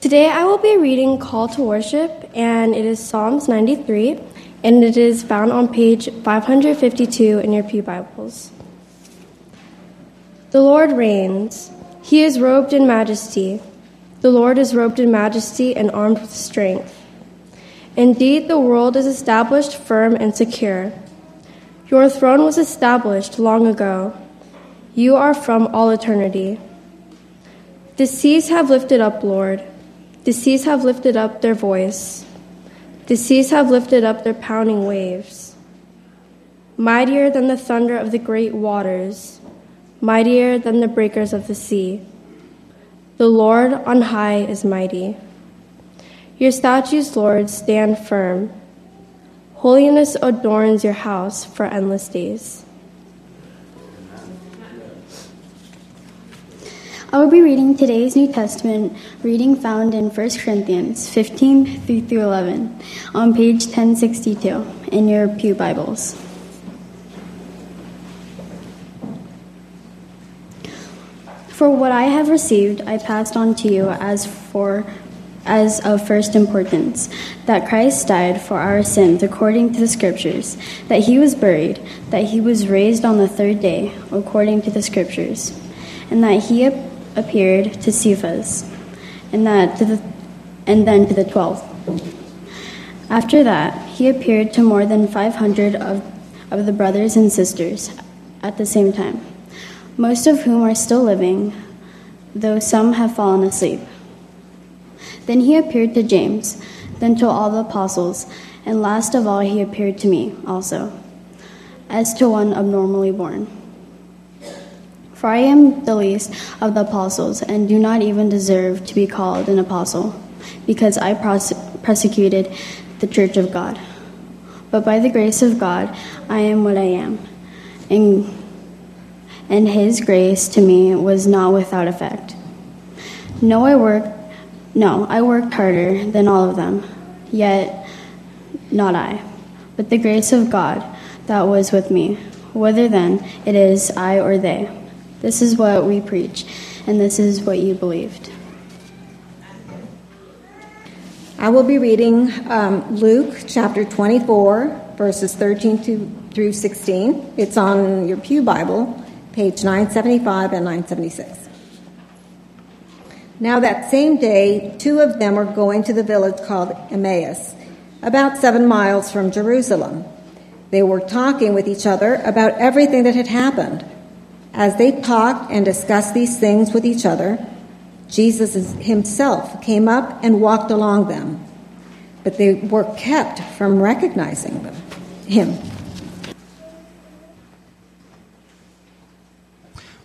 Today I will be reading Call to Worship, and it is Psalms 93, and it is found on page 552 in your Pew Bibles. The Lord reigns. He is robed in majesty. The Lord is robed in majesty and armed with strength. Indeed, the world is established firm and secure. Your throne was established long ago. You are from all eternity. The seas have lifted up, Lord. The seas have lifted up their voice. The seas have lifted up their pounding waves. Mightier than the thunder of the great waters, mightier than the breakers of the sea. The Lord on high is mighty. Your statues, Lord, stand firm. Holiness adorns your house for endless days. I will be reading today's New Testament reading found in 1 Corinthians 15 through 11 on page 1062 in your Pew Bibles. For what I have received, I passed on to you as for as of first importance that Christ died for our sins according to the Scriptures, that he was buried, that he was raised on the third day according to the Scriptures, and that he appeared to Cephas, and that to the, and then to the twelve. After that, he appeared to more than five hundred of, of the brothers and sisters at the same time, most of whom are still living, though some have fallen asleep. Then he appeared to James, then to all the apostles, and last of all, he appeared to me also, as to one abnormally born. For I am the least of the apostles, and do not even deserve to be called an apostle, because I persecuted the church of God. But by the grace of God, I am what I am. And, and his grace to me was not without effect. No, I worked, no, I worked harder than all of them, yet not I, but the grace of God that was with me, whether then it is I or they. This is what we preach, and this is what you believed. I will be reading um, Luke chapter 24, verses 13 to, through 16. It's on your Pew Bible, page 975 and 976. Now, that same day, two of them were going to the village called Emmaus, about seven miles from Jerusalem. They were talking with each other about everything that had happened. As they talked and discussed these things with each other, Jesus himself came up and walked along them, but they were kept from recognizing them, him.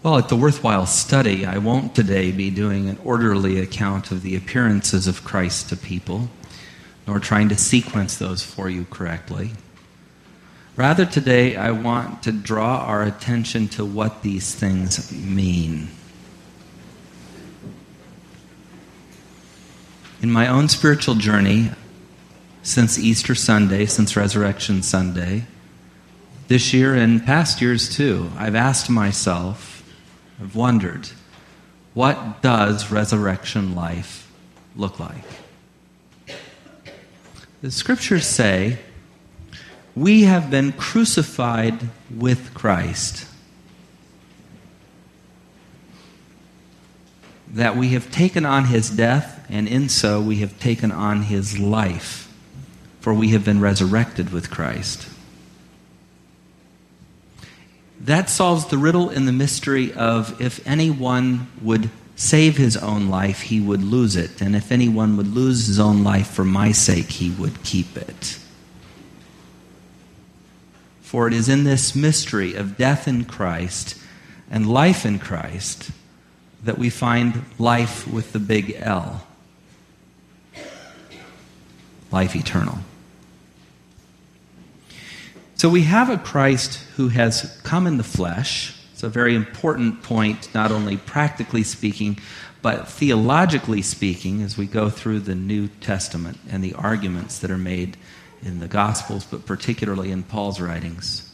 Well, at the worthwhile study, I won't today be doing an orderly account of the appearances of Christ to people, nor trying to sequence those for you correctly. Rather, today I want to draw our attention to what these things mean. In my own spiritual journey, since Easter Sunday, since Resurrection Sunday, this year and past years too, I've asked myself, I've wondered, what does resurrection life look like? The scriptures say we have been crucified with Christ. That we have taken on his death, and in so we have taken on his life, for we have been resurrected with Christ. That solves the riddle in the mystery of if anyone would save his own life, he would lose it. And if anyone would lose his own life for my sake, he would keep it. For it is in this mystery of death in Christ and life in Christ that we find life with the big L life eternal. So we have a Christ who has come in the flesh. It's a very important point, not only practically speaking, but theologically speaking, as we go through the New Testament and the arguments that are made in the Gospels, but particularly in Paul's writings.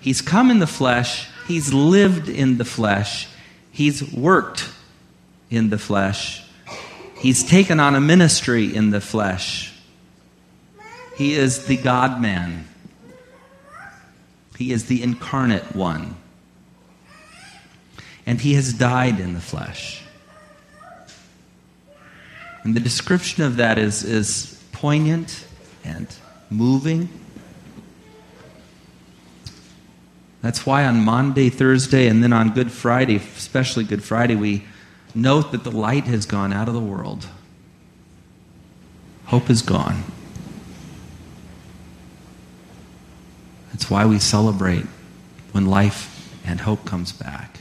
He's come in the flesh, he's lived in the flesh, he's worked in the flesh, He's taken on a ministry in the flesh. He is the God man. He is the incarnate one. And he has died in the flesh. And the description of that is, is poignant and moving. That's why on Monday, Thursday, and then on Good Friday, especially Good Friday, we note that the light has gone out of the world. Hope is gone. That's why we celebrate when life and hope comes back.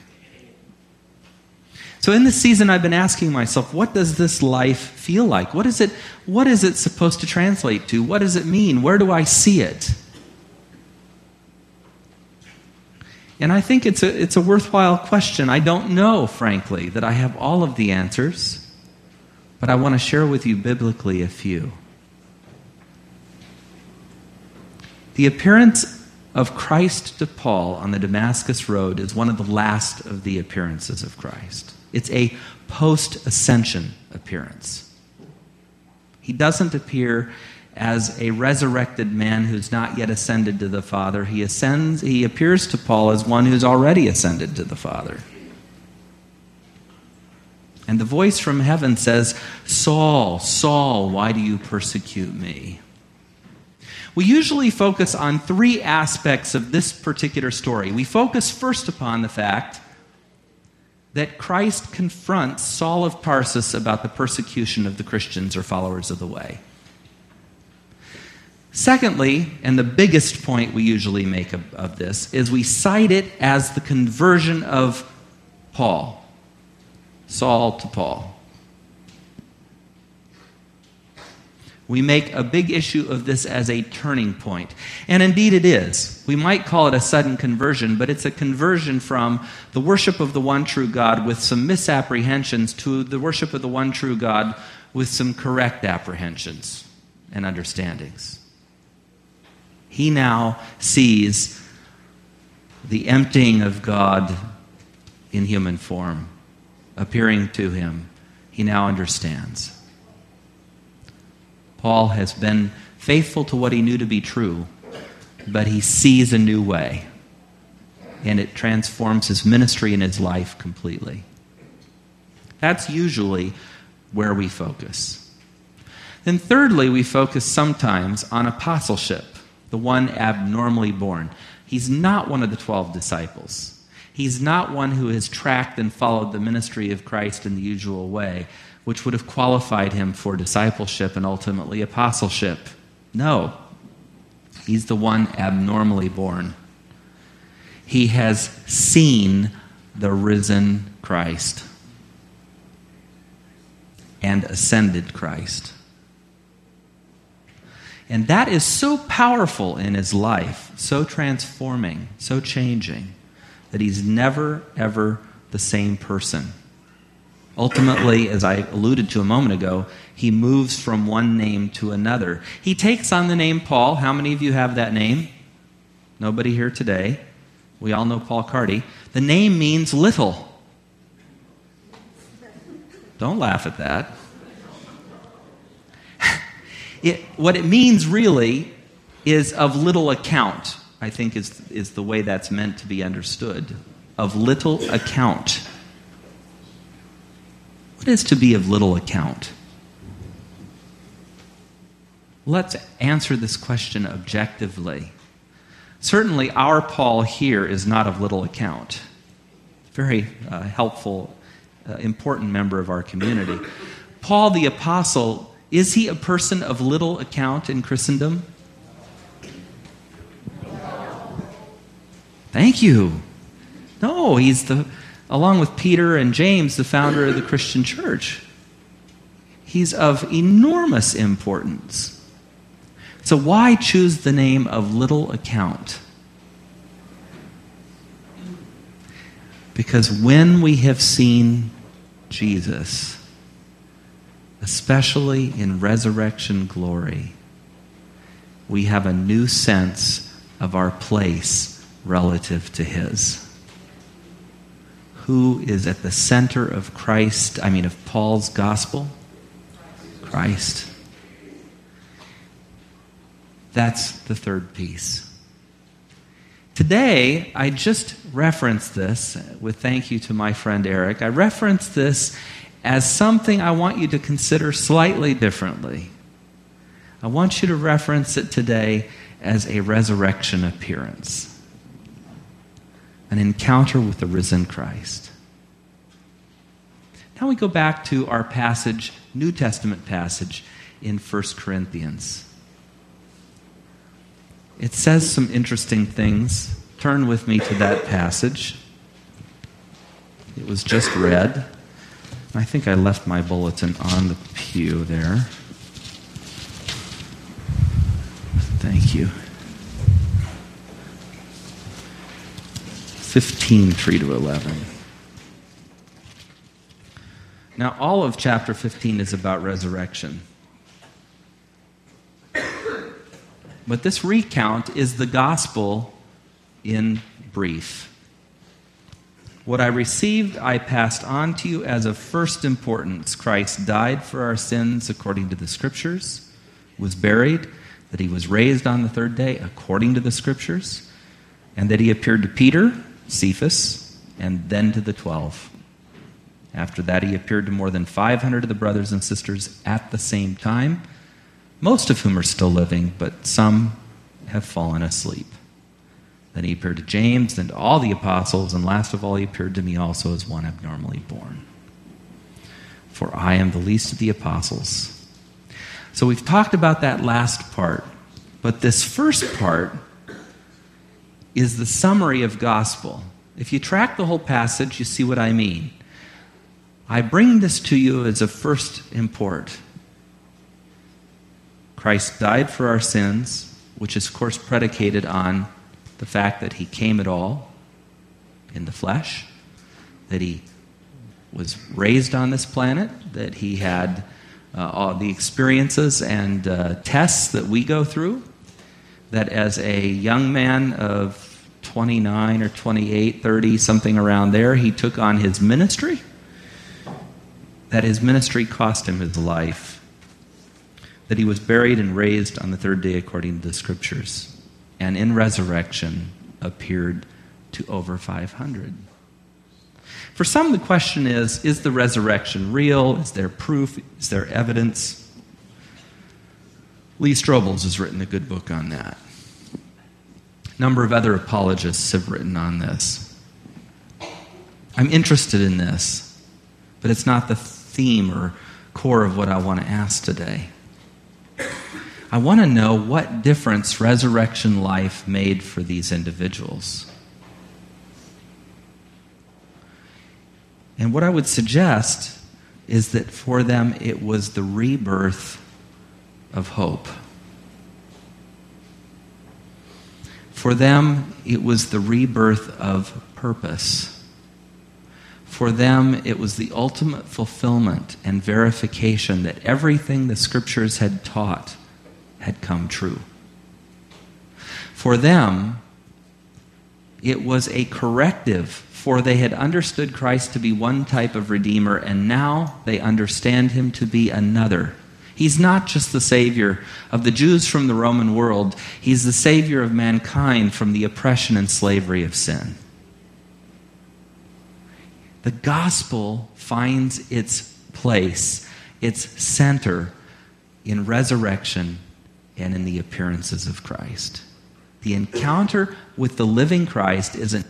So in this season I've been asking myself, what does this life feel like? What is it what is it supposed to translate to? What does it mean? Where do I see it? And I think it's a, it's a worthwhile question. I don't know, frankly, that I have all of the answers, but I want to share with you biblically a few. The appearance of Christ to Paul on the Damascus Road is one of the last of the appearances of Christ. It's a post ascension appearance. He doesn't appear as a resurrected man who's not yet ascended to the Father. He ascends, he appears to Paul as one who's already ascended to the Father. And the voice from heaven says, Saul, Saul, why do you persecute me? We usually focus on three aspects of this particular story. We focus first upon the fact that Christ confronts Saul of Tarsus about the persecution of the Christians or followers of the way. Secondly, and the biggest point we usually make of, of, this, is we cite it as the conversion of Paul, Saul to Paul. We make a big issue of this as a turning point. And indeed it is. We might call it a sudden conversion, but it's a conversion from the worship of the one true God with some misapprehensions to the worship of the one true God with some correct apprehensions and understandings. He now sees the emptying of God in human form appearing to him. He now understands. Paul has been faithful to what he knew to be true, but he sees a new way. And it transforms his ministry and his life completely. That's usually where we focus. Then, thirdly, we focus sometimes on apostleship, the one abnormally born. He's not one of the 12 disciples. He's not one who has tracked and followed the ministry of Christ in the usual way which would have qualified him for discipleship and ultimately apostleship. No, he's the one abnormally born. He has seen the risen Christ and ascended Christ. And that is so powerful in his life, so transforming, so changing, that he's never, ever the same person. Ultimately, as I alluded to a moment ago, he moves from one name to another. He takes on the name Paul. How many of you have that name? Nobody here today. We all know Paul Carty. The name means little. Don't laugh at that. It, what it means really is of little account, I think is, is the way that's meant to be understood. Of little account. What is to be of little account? Let's answer this question objectively. Certainly, our Paul here is not of little account. Very uh, helpful, uh, important member of our community. Paul the Apostle, is he a person of little account in Christendom? Thank you. No, he's the along with Peter and James, the founder of the Christian church. He's of enormous importance. So, why choose the name of little account? Because when we have seen Jesus, especially in resurrection glory, we have a new sense of our place relative to His who is at the center of Christ, I mean, of Paul's gospel, Christ. That's the third piece. Today, I just referenced this with thank you to my friend Eric. I referenced this as something I want you to consider slightly differently. I want you to reference it today as a resurrection appearance, an encounter with the risen Christ. Now we go back to our passage, New Testament passage in 1 Corinthians. It says some interesting things. Turn with me to that passage. It was just read. I think I left my bulletin on the pew there. Thank you. 15, 3 to 11. Now, all of chapter 15 is about resurrection. But this recount is the gospel in brief. What I received, I passed on to you as of first importance. Christ died for our sins according to the Scriptures, was buried, that he was raised on the third day according to the Scriptures, and that he appeared to Peter, Cephas, and then to the twelve. After that, he appeared to more than 500 of the brothers and sisters at the same time, most of whom are still living, but some have fallen asleep. Then he appeared to James and to all the apostles, and last of all, he appeared to me also as one abnormally born. For I am the least of the apostles. So we've talked about that last part, but this first part is the summary of gospel. If you track the whole passage, you see what I mean. I bring this to you as a first import. Christ died for our sins, which is, of course, predicated on the fact that he came at all in the flesh, that he was raised on this planet, that he had uh, all the experiences and uh, tests that we go through, that as a young man of 29 or 28, 30, something around there, he took on his ministry that his ministry cost him his life, that he was buried and raised on the third day according to the scriptures, and in resurrection appeared to over 500. For some, the question is is the resurrection real? Is there proof? Is there evidence? Lee Strobel's has written a good book on that. Number of other apologists have written on this. I'm interested in this, but it's not the theme or core of what I want to ask today. I want to know what difference resurrection life made for these individuals. And what I would suggest is that for them it was the rebirth of hope. For them, it was the rebirth of purpose. For them, it was the ultimate fulfillment and verification that everything the scriptures had taught had come true. For them, it was a corrective, for they had understood Christ to be one type of Redeemer, and now they understand him to be another. He's not just the Savior of the Jews from the Roman world, He's the Savior of mankind from the oppression and slavery of sin. The gospel finds its place, its center in resurrection and in the appearances of Christ. The encounter with the living Christ isn't,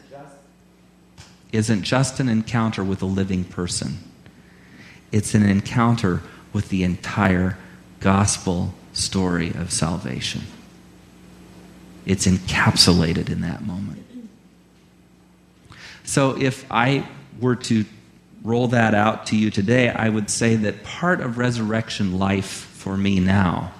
isn't just an encounter with a living person, it's an encounter with the entire gospel story of salvation. It's encapsulated in that moment. So if I were to roll that out to you today, I would say that part of resurrection life for me now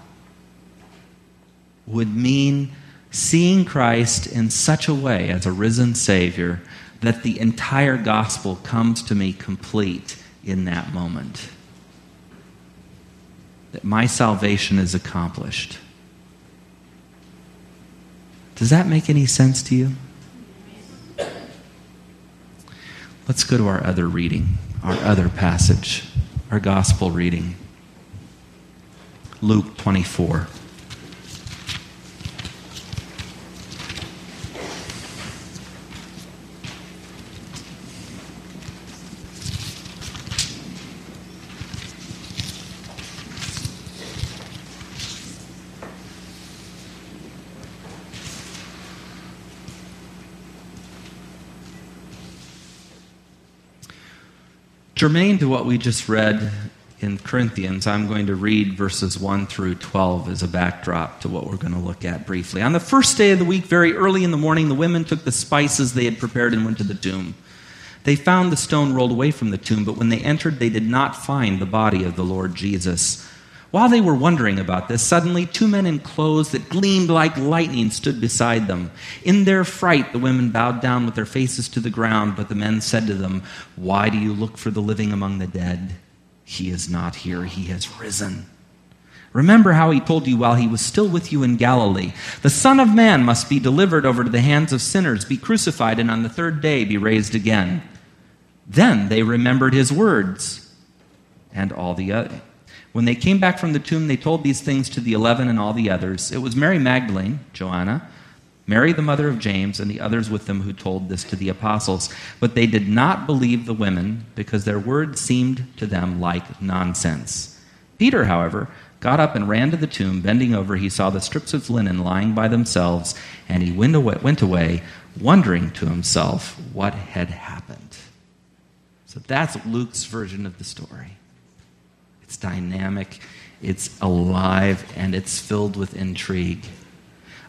would mean seeing Christ in such a way as a risen Savior that the entire gospel comes to me complete in that moment. That my salvation is accomplished. Does that make any sense to you? Let's go to our other reading, our other passage, our gospel reading. Luke 24. Germane to what we just read in Corinthians, I'm going to read verses 1 through 12 as a backdrop to what we're going to look at briefly. On the first day of the week, very early in the morning, the women took the spices they had prepared and went to the tomb. They found the stone rolled away from the tomb, but when they entered, they did not find the body of the Lord Jesus. While they were wondering about this, suddenly two men in clothes that gleamed like lightning stood beside them. In their fright, the women bowed down with their faces to the ground, but the men said to them, Why do you look for the living among the dead? He is not here, he has risen. Remember how he told you while he was still with you in Galilee The Son of Man must be delivered over to the hands of sinners, be crucified, and on the third day be raised again. Then they remembered his words and all the other when they came back from the tomb, they told these things to the eleven and all the others. It was Mary Magdalene, Joanna, Mary the mother of James, and the others with them who told this to the apostles. But they did not believe the women because their words seemed to them like nonsense. Peter, however, got up and ran to the tomb. Bending over, he saw the strips of linen lying by themselves, and he went away, went away wondering to himself what had happened. So that's Luke's version of the story. It's dynamic, it's alive, and it's filled with intrigue.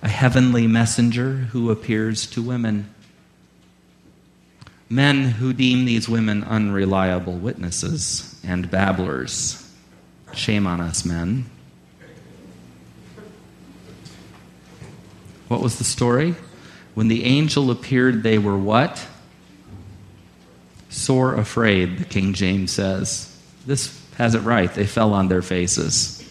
A heavenly messenger who appears to women. Men who deem these women unreliable witnesses and babblers. Shame on us, men. What was the story? When the angel appeared, they were what? Sore afraid, the King James says. This has it right. They fell on their faces.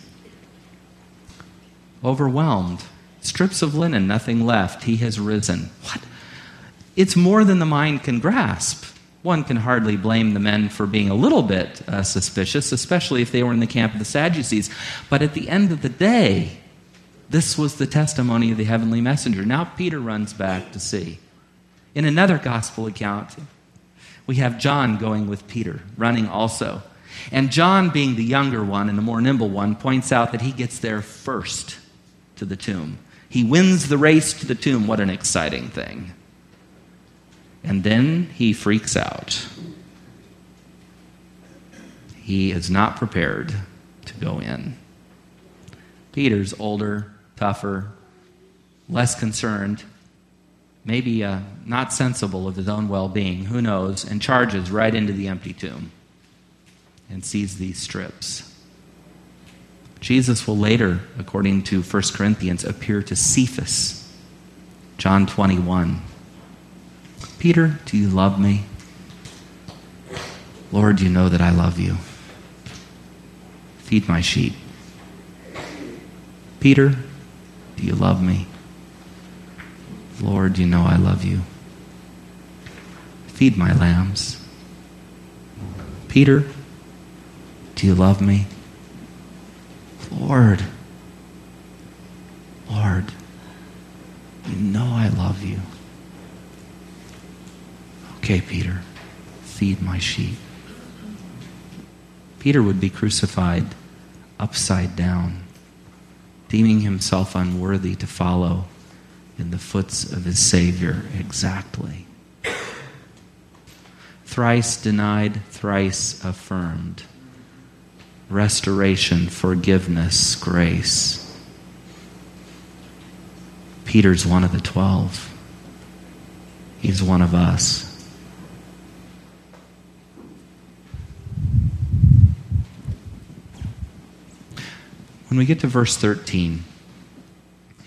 Overwhelmed. Strips of linen, nothing left. He has risen. What? It's more than the mind can grasp. One can hardly blame the men for being a little bit uh, suspicious, especially if they were in the camp of the Sadducees. But at the end of the day, this was the testimony of the heavenly messenger. Now Peter runs back to see. In another gospel account, we have John going with Peter, running also. And John, being the younger one and the more nimble one, points out that he gets there first to the tomb. He wins the race to the tomb. What an exciting thing. And then he freaks out. He is not prepared to go in. Peter's older, tougher, less concerned, maybe uh, not sensible of his own well being, who knows, and charges right into the empty tomb and sees these strips. Jesus will later, according to 1 Corinthians, appear to Cephas. John 21. Peter, do you love me? Lord, you know that I love you. Feed my sheep. Peter, do you love me? Lord, you know I love you. Feed my lambs. Peter, do you love me? Lord, Lord, you know I love you. Okay, Peter, feed my sheep. Peter would be crucified upside down, deeming himself unworthy to follow in the foots of his Savior exactly. Thrice denied, thrice affirmed restoration, forgiveness, grace. Peter's one of the twelve, he's one of us. When we get to verse 13,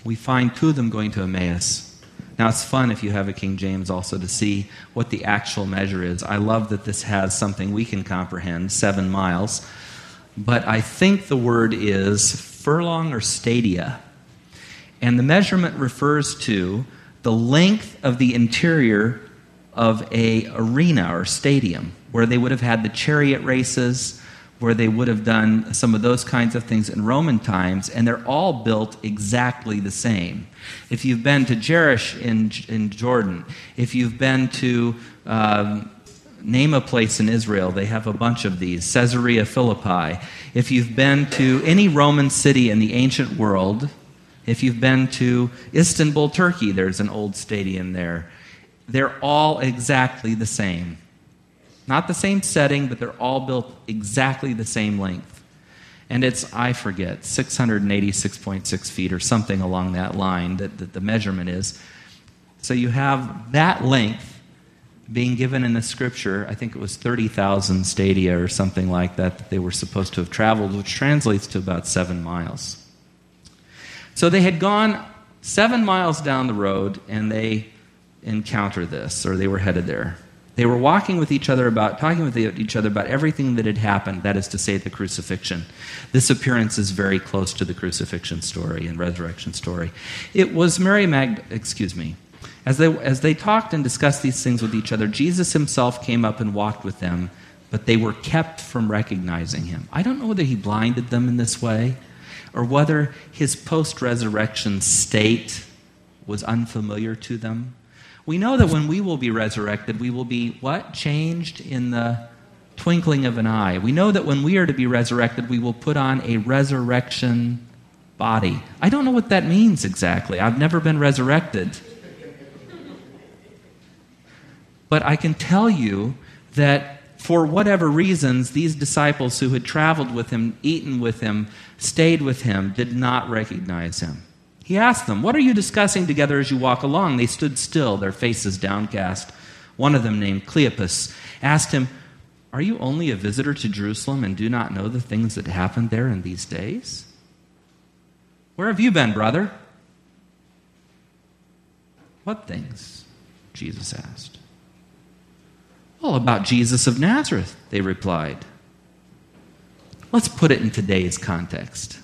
we find two of them going to Emmaus. Now, it's fun if you have a King James also to see what the actual measure is. I love that this has something we can comprehend seven miles but I think the word is furlong or stadia. And the measurement refers to the length of the interior of a arena or stadium where they would have had the chariot races, where they would have done some of those kinds of things in Roman times, and they're all built exactly the same. If you've been to Jerash in, in Jordan, if you've been to um, name a place in Israel, they have a bunch of these, Caesarea Philippi. If you've been to any Roman city in the ancient world, if you've been to Istanbul, Turkey, there's an old stadium there. They're all exactly the same. Not the same setting, but they're all built exactly the same length. And it's, I forget, 686.6 feet or something along that line that, that the measurement is. So you have that length being given in the scripture. I think it was 30,000 stadia or something like that that they were supposed to have traveled, which translates to about seven miles. So they had gone seven miles down the road and they encounter this, or they were headed there. They were walking with each other about, talking with each other about everything that had happened, that is to say, the crucifixion. This appearance is very close to the crucifixion story and resurrection story. It was Mary Mag, excuse me. As they, as they talked and discussed these things with each other, Jesus himself came up and walked with them, but they were kept from recognizing him. I don't know whether he blinded them in this way or whether his post resurrection state was unfamiliar to them. We know that when we will be resurrected, we will be what? Changed in the twinkling of an eye. We know that when we are to be resurrected, we will put on a resurrection body. I don't know what that means exactly. I've never been resurrected. But I can tell you that for whatever reasons, these disciples who had traveled with him, eaten with him, stayed with him, did not recognize him. He asked them, What are you discussing together as you walk along? They stood still, their faces downcast. One of them, named Cleopas, asked him, Are you only a visitor to Jerusalem and do not know the things that happened there in these days? Where have you been, brother? What things? Jesus asked. Well, about Jesus of Nazareth, they replied. Let's put it in today's context.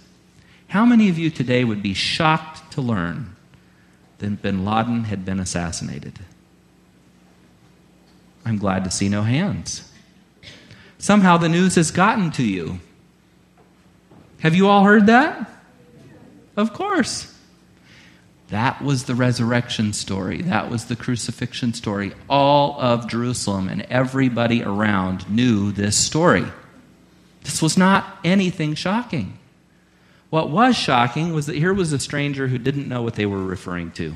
How many of you today would be shocked to learn that bin Laden had been assassinated? I'm glad to see no hands. Somehow the news has gotten to you. Have you all heard that? Of course. That was the resurrection story. That was the crucifixion story. All of Jerusalem and everybody around knew this story. This was not anything shocking. What was shocking was that here was a stranger who didn't know what they were referring to.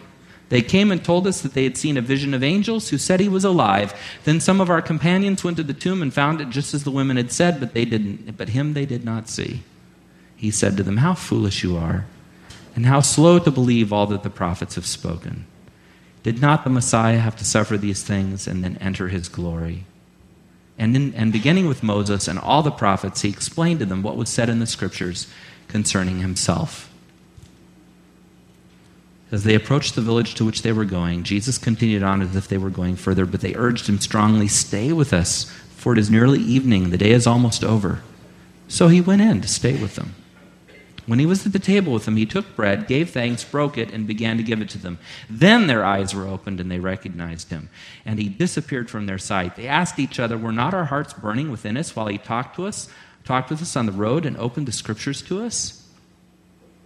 They came and told us that they had seen a vision of angels who said he was alive. Then some of our companions went to the tomb and found it just as the women had said, but they didn't but him they did not see. He said to them, "How foolish you are, and how slow to believe all that the prophets have spoken. Did not the Messiah have to suffer these things and then enter his glory?" And, in, and beginning with Moses and all the prophets, he explained to them what was said in the scriptures concerning himself. As they approached the village to which they were going, Jesus continued on as if they were going further, but they urged him strongly, Stay with us, for it is nearly evening. The day is almost over. So he went in to stay with them. When he was at the table with them, he took bread, gave thanks, broke it, and began to give it to them. Then their eyes were opened and they recognized him. And he disappeared from their sight. They asked each other, Were not our hearts burning within us while he talked to us, talked with us on the road, and opened the scriptures to us?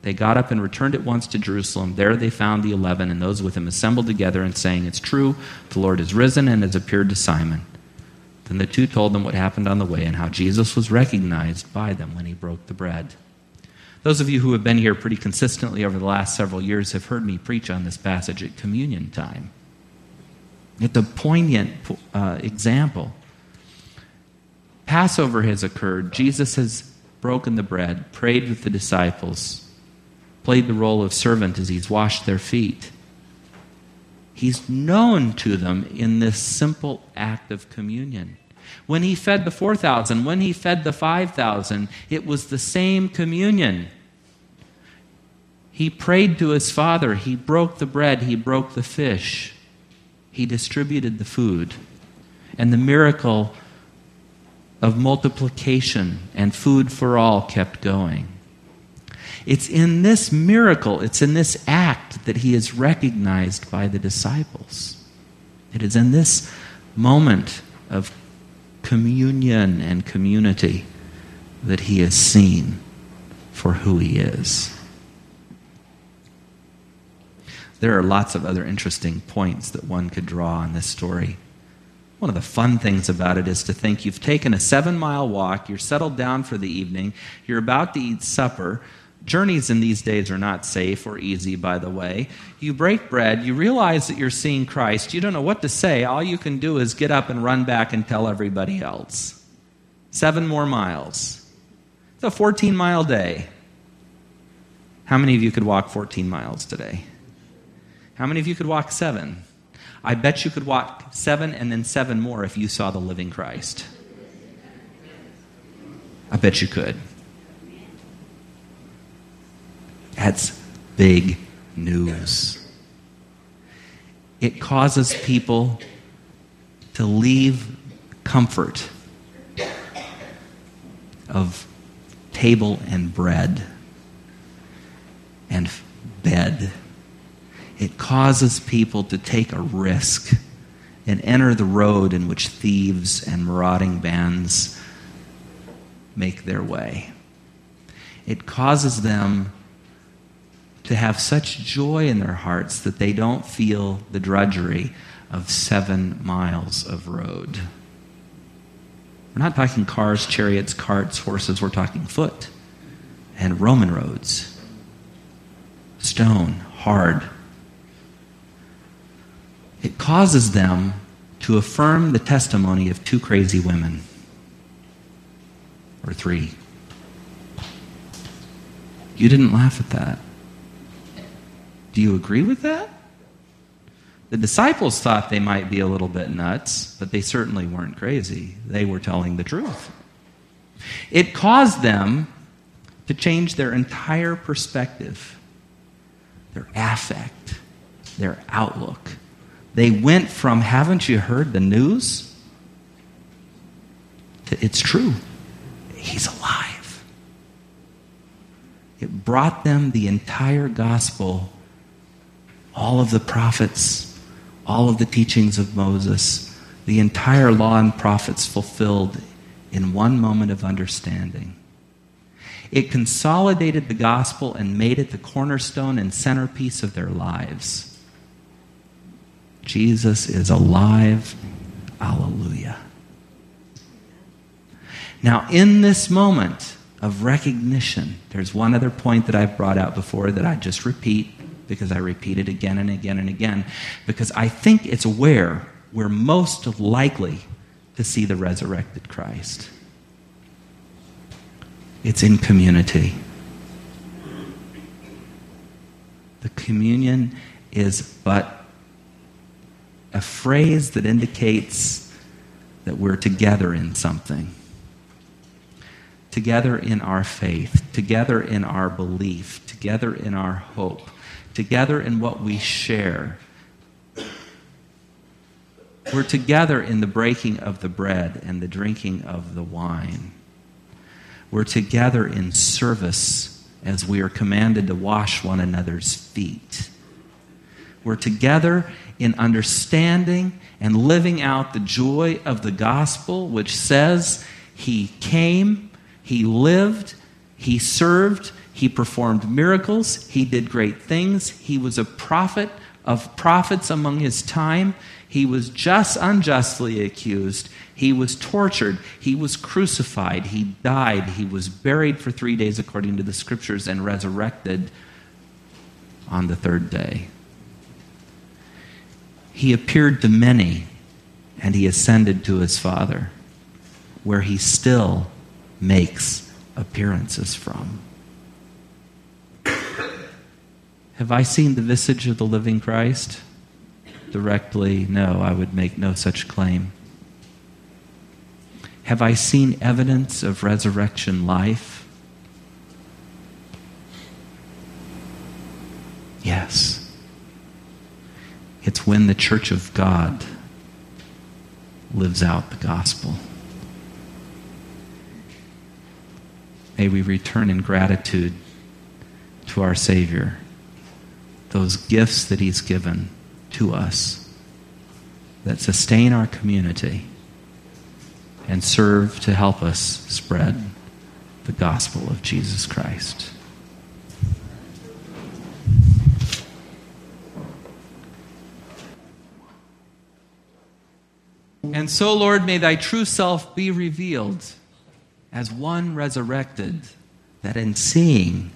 They got up and returned at once to Jerusalem. There they found the eleven and those with him assembled together and saying, It's true, the Lord is risen and has appeared to Simon. Then the two told them what happened on the way and how Jesus was recognized by them when he broke the bread. Those of you who have been here pretty consistently over the last several years have heard me preach on this passage at communion time. It's a poignant uh, example. Passover has occurred. Jesus has broken the bread, prayed with the disciples, played the role of servant as he's washed their feet. He's known to them in this simple act of communion. when he fed the 4,000, when he fed the 5,000, it was the same communion. He prayed to his Father. He broke the bread. He broke the fish. He distributed the food. And the miracle of multiplication and food for all kept going. It's in this miracle, it's in this act that he is recognized by the disciples. It is in this moment of communion and community that he is seen for who he is. There are lots of other interesting points that one could draw on this story. One of the fun things about it is to think you've taken a seven mile walk, you're settled down for the evening, you're about to eat supper. Journeys in these days are not safe or easy, by the way. You break bread, you realize that you're seeing Christ, you don't know what to say. All you can do is get up and run back and tell everybody else. Seven more miles. It's a 14 mile day. How many of you could walk 14 miles today? How many of you could walk seven? I bet you could walk seven and then seven more if you saw the living Christ. I bet you could. That's big news. It causes people to leave comfort of table and bread and bed. It causes people to take a risk and enter the road in which thieves and marauding bands make their way. It causes them to have such joy in their hearts that they don't feel the drudgery of seven miles of road. We're not talking cars, chariots, carts, horses, we're talking foot and Roman roads. Stone, hard. It causes them to affirm the testimony of two crazy women, or three. You didn't laugh at that. Do you agree with that? The disciples thought they might be a little bit nuts, but they certainly weren't crazy. They were telling the truth. It caused them to change their entire perspective, their affect, their outlook. They went from, haven't you heard the news? to, it's true. He's alive. It brought them the entire gospel all of the prophets, all of the teachings of Moses, the entire law and prophets fulfilled in one moment of understanding. It consolidated the gospel and made it the cornerstone and centerpiece of their lives. Jesus is alive. Alleluia. Now, in this moment of recognition, there's one other point that I've brought out before that I just repeat because I repeat it again and again and again, because I think it's where we're most likely to see the resurrected Christ. It's in community. The communion is but a phrase that indicates that we're together in something. Together in our faith, together in our belief, together in our hope together in what we share. We're together in the breaking of the bread and the drinking of the wine. We're together in service as we are commanded to wash one another's feet. We're together in understanding and living out the joy of the gospel, which says He came, He lived, He served, he performed miracles. He did great things. He was a prophet of prophets among his time. He was just unjustly accused. He was tortured. He was crucified. He died. He was buried for three days according to the scriptures and resurrected on the third day. He appeared to many and he ascended to his Father, where he still makes appearances from. Have I seen the visage of the living Christ? Directly, no, I would make no such claim. Have I seen evidence of resurrection life? Yes. It's when the church of God lives out the gospel. May we return in gratitude to our Savior, those gifts that He's given to us that sustain our community and serve to help us spread the gospel of Jesus Christ. And so, Lord, may thy true self be revealed as one resurrected, that in seeing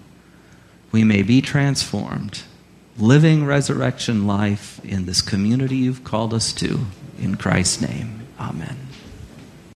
we may be transformed, living resurrection life in this community you've called us to. In Christ's name, amen.